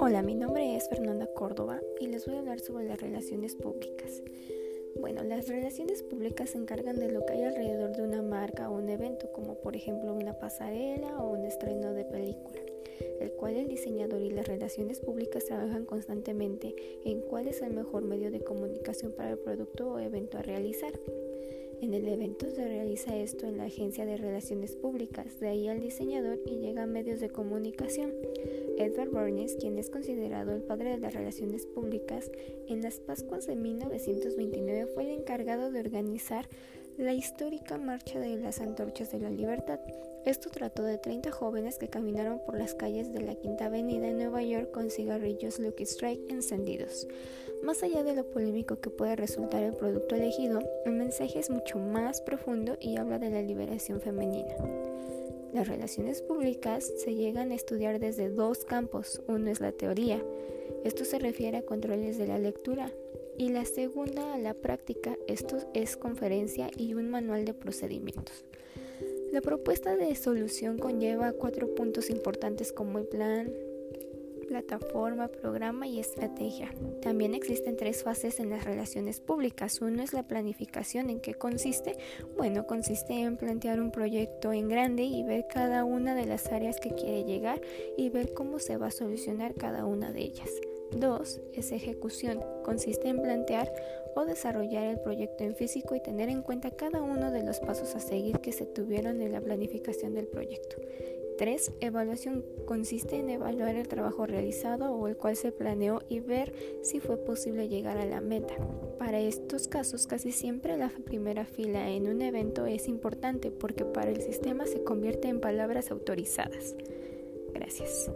Hola, mi nombre es Fernanda Córdoba y les voy a hablar sobre las relaciones públicas. Bueno, las relaciones públicas se encargan de lo que hay alrededor de una marca o un evento, como por ejemplo una pasarela o un estreno de película, el cual el diseñador y las relaciones públicas trabajan constantemente en cuál es el mejor medio de comunicación para el producto o evento a realizar. En el evento se realiza esto en la agencia de relaciones públicas, de ahí al diseñador y llega a medios de comunicación. Edward Bernays, quien es considerado el padre de las relaciones públicas, en las Pascuas de 1929 fue el encargado de organizar la histórica Marcha de las Antorchas de la Libertad. Esto trató de 30 jóvenes que caminaron por las calles de la Quinta Avenida en Nueva York con cigarrillos Lucky Strike encendidos. Más allá de lo polémico que puede resultar el producto elegido, el mensaje es mucho más profundo y habla de la liberación femenina. Las relaciones públicas se llegan a estudiar desde dos campos. Uno es la teoría. Esto se refiere a controles de la lectura, y la segunda a la práctica, esto es conferencia y un manual de procedimientos. La propuesta de solución conlleva cuatro puntos importantes como el plan, plataforma, programa y estrategia. También existen tres fases en las relaciones públicas. Uno es la planificación. ¿En qué consiste? Bueno, consiste en plantear un proyecto en grande y ver cada una de las áreas que quiere llegar y ver cómo se va a solucionar cada una de ellas. 2. Es ejecución. Consiste en plantear o desarrollar el proyecto en físico y tener en cuenta cada uno de los pasos a seguir que se tuvieron en la planificación del proyecto. 3. Evaluación. Consiste en evaluar el trabajo realizado o el cual se planeó y ver si fue posible llegar a la meta. Para estos casos casi siempre la primera fila en un evento es importante porque para el sistema se convierte en palabras autorizadas. Gracias.